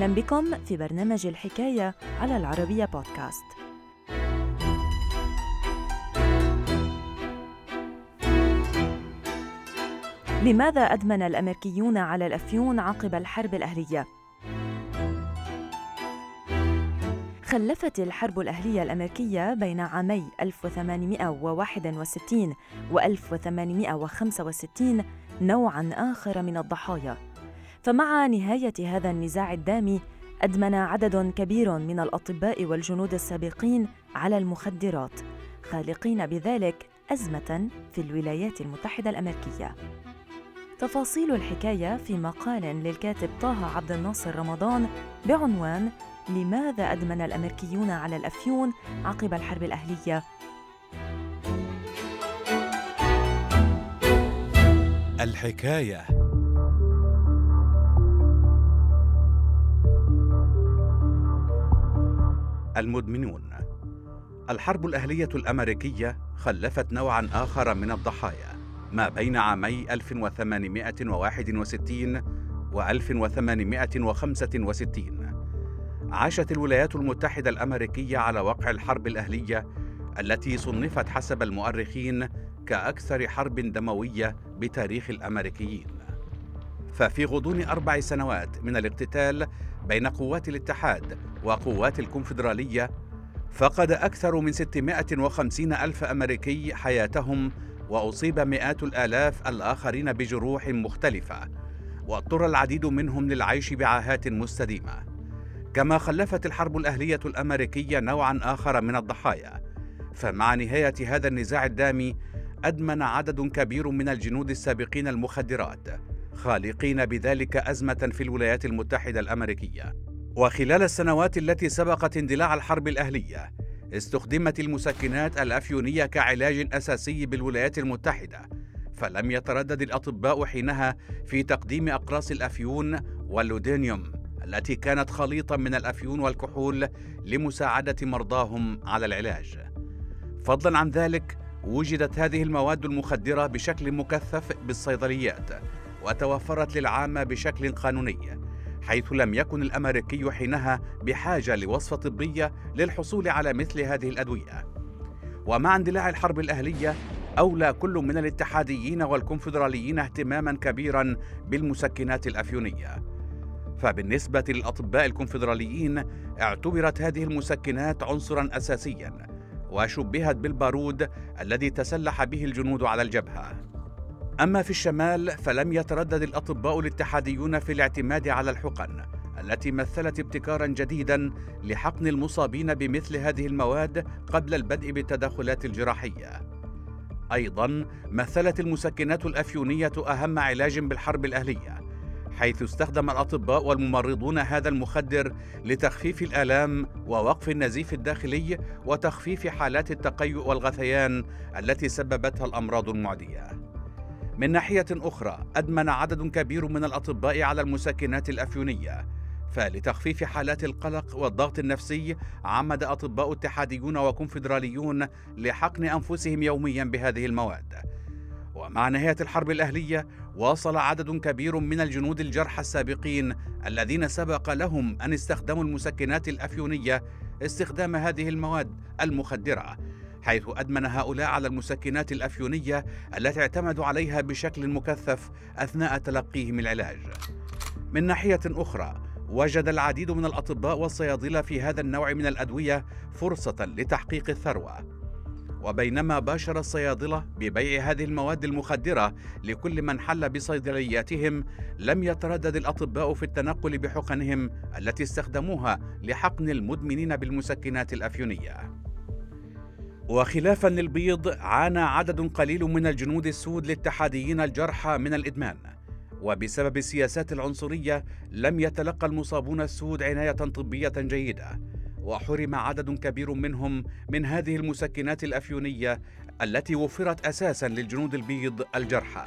أهلا بكم في برنامج الحكاية على العربية بودكاست لماذا أدمن الأمريكيون على الأفيون عقب الحرب الأهلية؟ خلفت الحرب الأهلية الأمريكية بين عامي 1861 و 1865 نوعاً آخر من الضحايا فمع نهاية هذا النزاع الدامي أدمن عدد كبير من الأطباء والجنود السابقين على المخدرات خالقين بذلك أزمة في الولايات المتحدة الأمريكية تفاصيل الحكاية في مقال للكاتب طه عبد الناصر رمضان بعنوان لماذا أدمن الأمريكيون على الأفيون عقب الحرب الأهلية؟ الحكاية المدمنون. الحرب الأهلية الأمريكية خلفت نوعا آخر من الضحايا ما بين عامي 1861 و 1865 عاشت الولايات المتحدة الأمريكية على وقع الحرب الأهلية التي صنفت حسب المؤرخين كأكثر حرب دموية بتاريخ الأمريكيين. ففي غضون أربع سنوات من الاقتتال بين قوات الاتحاد وقوات الكونفدرالية فقد أكثر من 650 ألف أمريكي حياتهم وأصيب مئات الآلاف الآخرين بجروح مختلفة واضطر العديد منهم للعيش بعاهات مستديمة. كما خلفت الحرب الأهلية الأمريكية نوعا آخر من الضحايا فمع نهاية هذا النزاع الدامي أدمن عدد كبير من الجنود السابقين المخدرات. خالقين بذلك أزمة في الولايات المتحدة الأمريكية. وخلال السنوات التي سبقت اندلاع الحرب الأهلية استخدمت المسكنات الأفيونية كعلاج أساسي بالولايات المتحدة. فلم يتردد الأطباء حينها في تقديم أقراص الأفيون واللودينيوم التي كانت خليطا من الأفيون والكحول لمساعدة مرضاهم على العلاج. فضلا عن ذلك وجدت هذه المواد المخدرة بشكل مكثف بالصيدليات. وتوفرت للعامة بشكل قانوني حيث لم يكن الأمريكي حينها بحاجة لوصفة طبية للحصول على مثل هذه الأدوية. ومع اندلاع الحرب الأهلية أولى كل من الاتحاديين والكونفدراليين اهتماما كبيرا بالمسكنات الأفيونية. فبالنسبة للأطباء الكونفدراليين اعتبرت هذه المسكنات عنصرا أساسيا وشبهت بالبارود الذي تسلح به الجنود على الجبهة. أما في الشمال فلم يتردد الأطباء الاتحاديون في الاعتماد على الحقن التي مثلت ابتكارا جديدا لحقن المصابين بمثل هذه المواد قبل البدء بالتدخلات الجراحية. أيضا مثلت المسكنات الأفيونية أهم علاج بالحرب الأهلية حيث استخدم الأطباء والممرضون هذا المخدر لتخفيف الآلام ووقف النزيف الداخلي وتخفيف حالات التقيؤ والغثيان التي سببتها الأمراض المعدية. من ناحية أخرى أدمن عدد كبير من الأطباء على المسكنات الأفيونية. فلتخفيف حالات القلق والضغط النفسي عمد أطباء اتحاديون وكونفدراليون لحقن أنفسهم يوميا بهذه المواد. ومع نهاية الحرب الأهلية واصل عدد كبير من الجنود الجرحى السابقين الذين سبق لهم أن استخدموا المسكنات الأفيونية استخدام هذه المواد المخدرة. حيث أدمن هؤلاء على المسكنات الأفيونية التي اعتمدوا عليها بشكل مكثف أثناء تلقيهم العلاج. من ناحية أخرى وجد العديد من الأطباء والصيادلة في هذا النوع من الأدوية فرصة لتحقيق الثروة. وبينما باشر الصيادلة ببيع هذه المواد المخدرة لكل من حل بصيدلياتهم لم يتردد الأطباء في التنقل بحقنهم التي استخدموها لحقن المدمنين بالمسكنات الأفيونية. وخلافا للبيض عانى عدد قليل من الجنود السود الاتحاديين الجرحى من الإدمان. وبسبب السياسات العنصرية لم يتلقى المصابون السود عناية طبية جيدة. وحرم عدد كبير منهم من هذه المسكنات الأفيونية التي وفرت أساسا للجنود البيض الجرحى.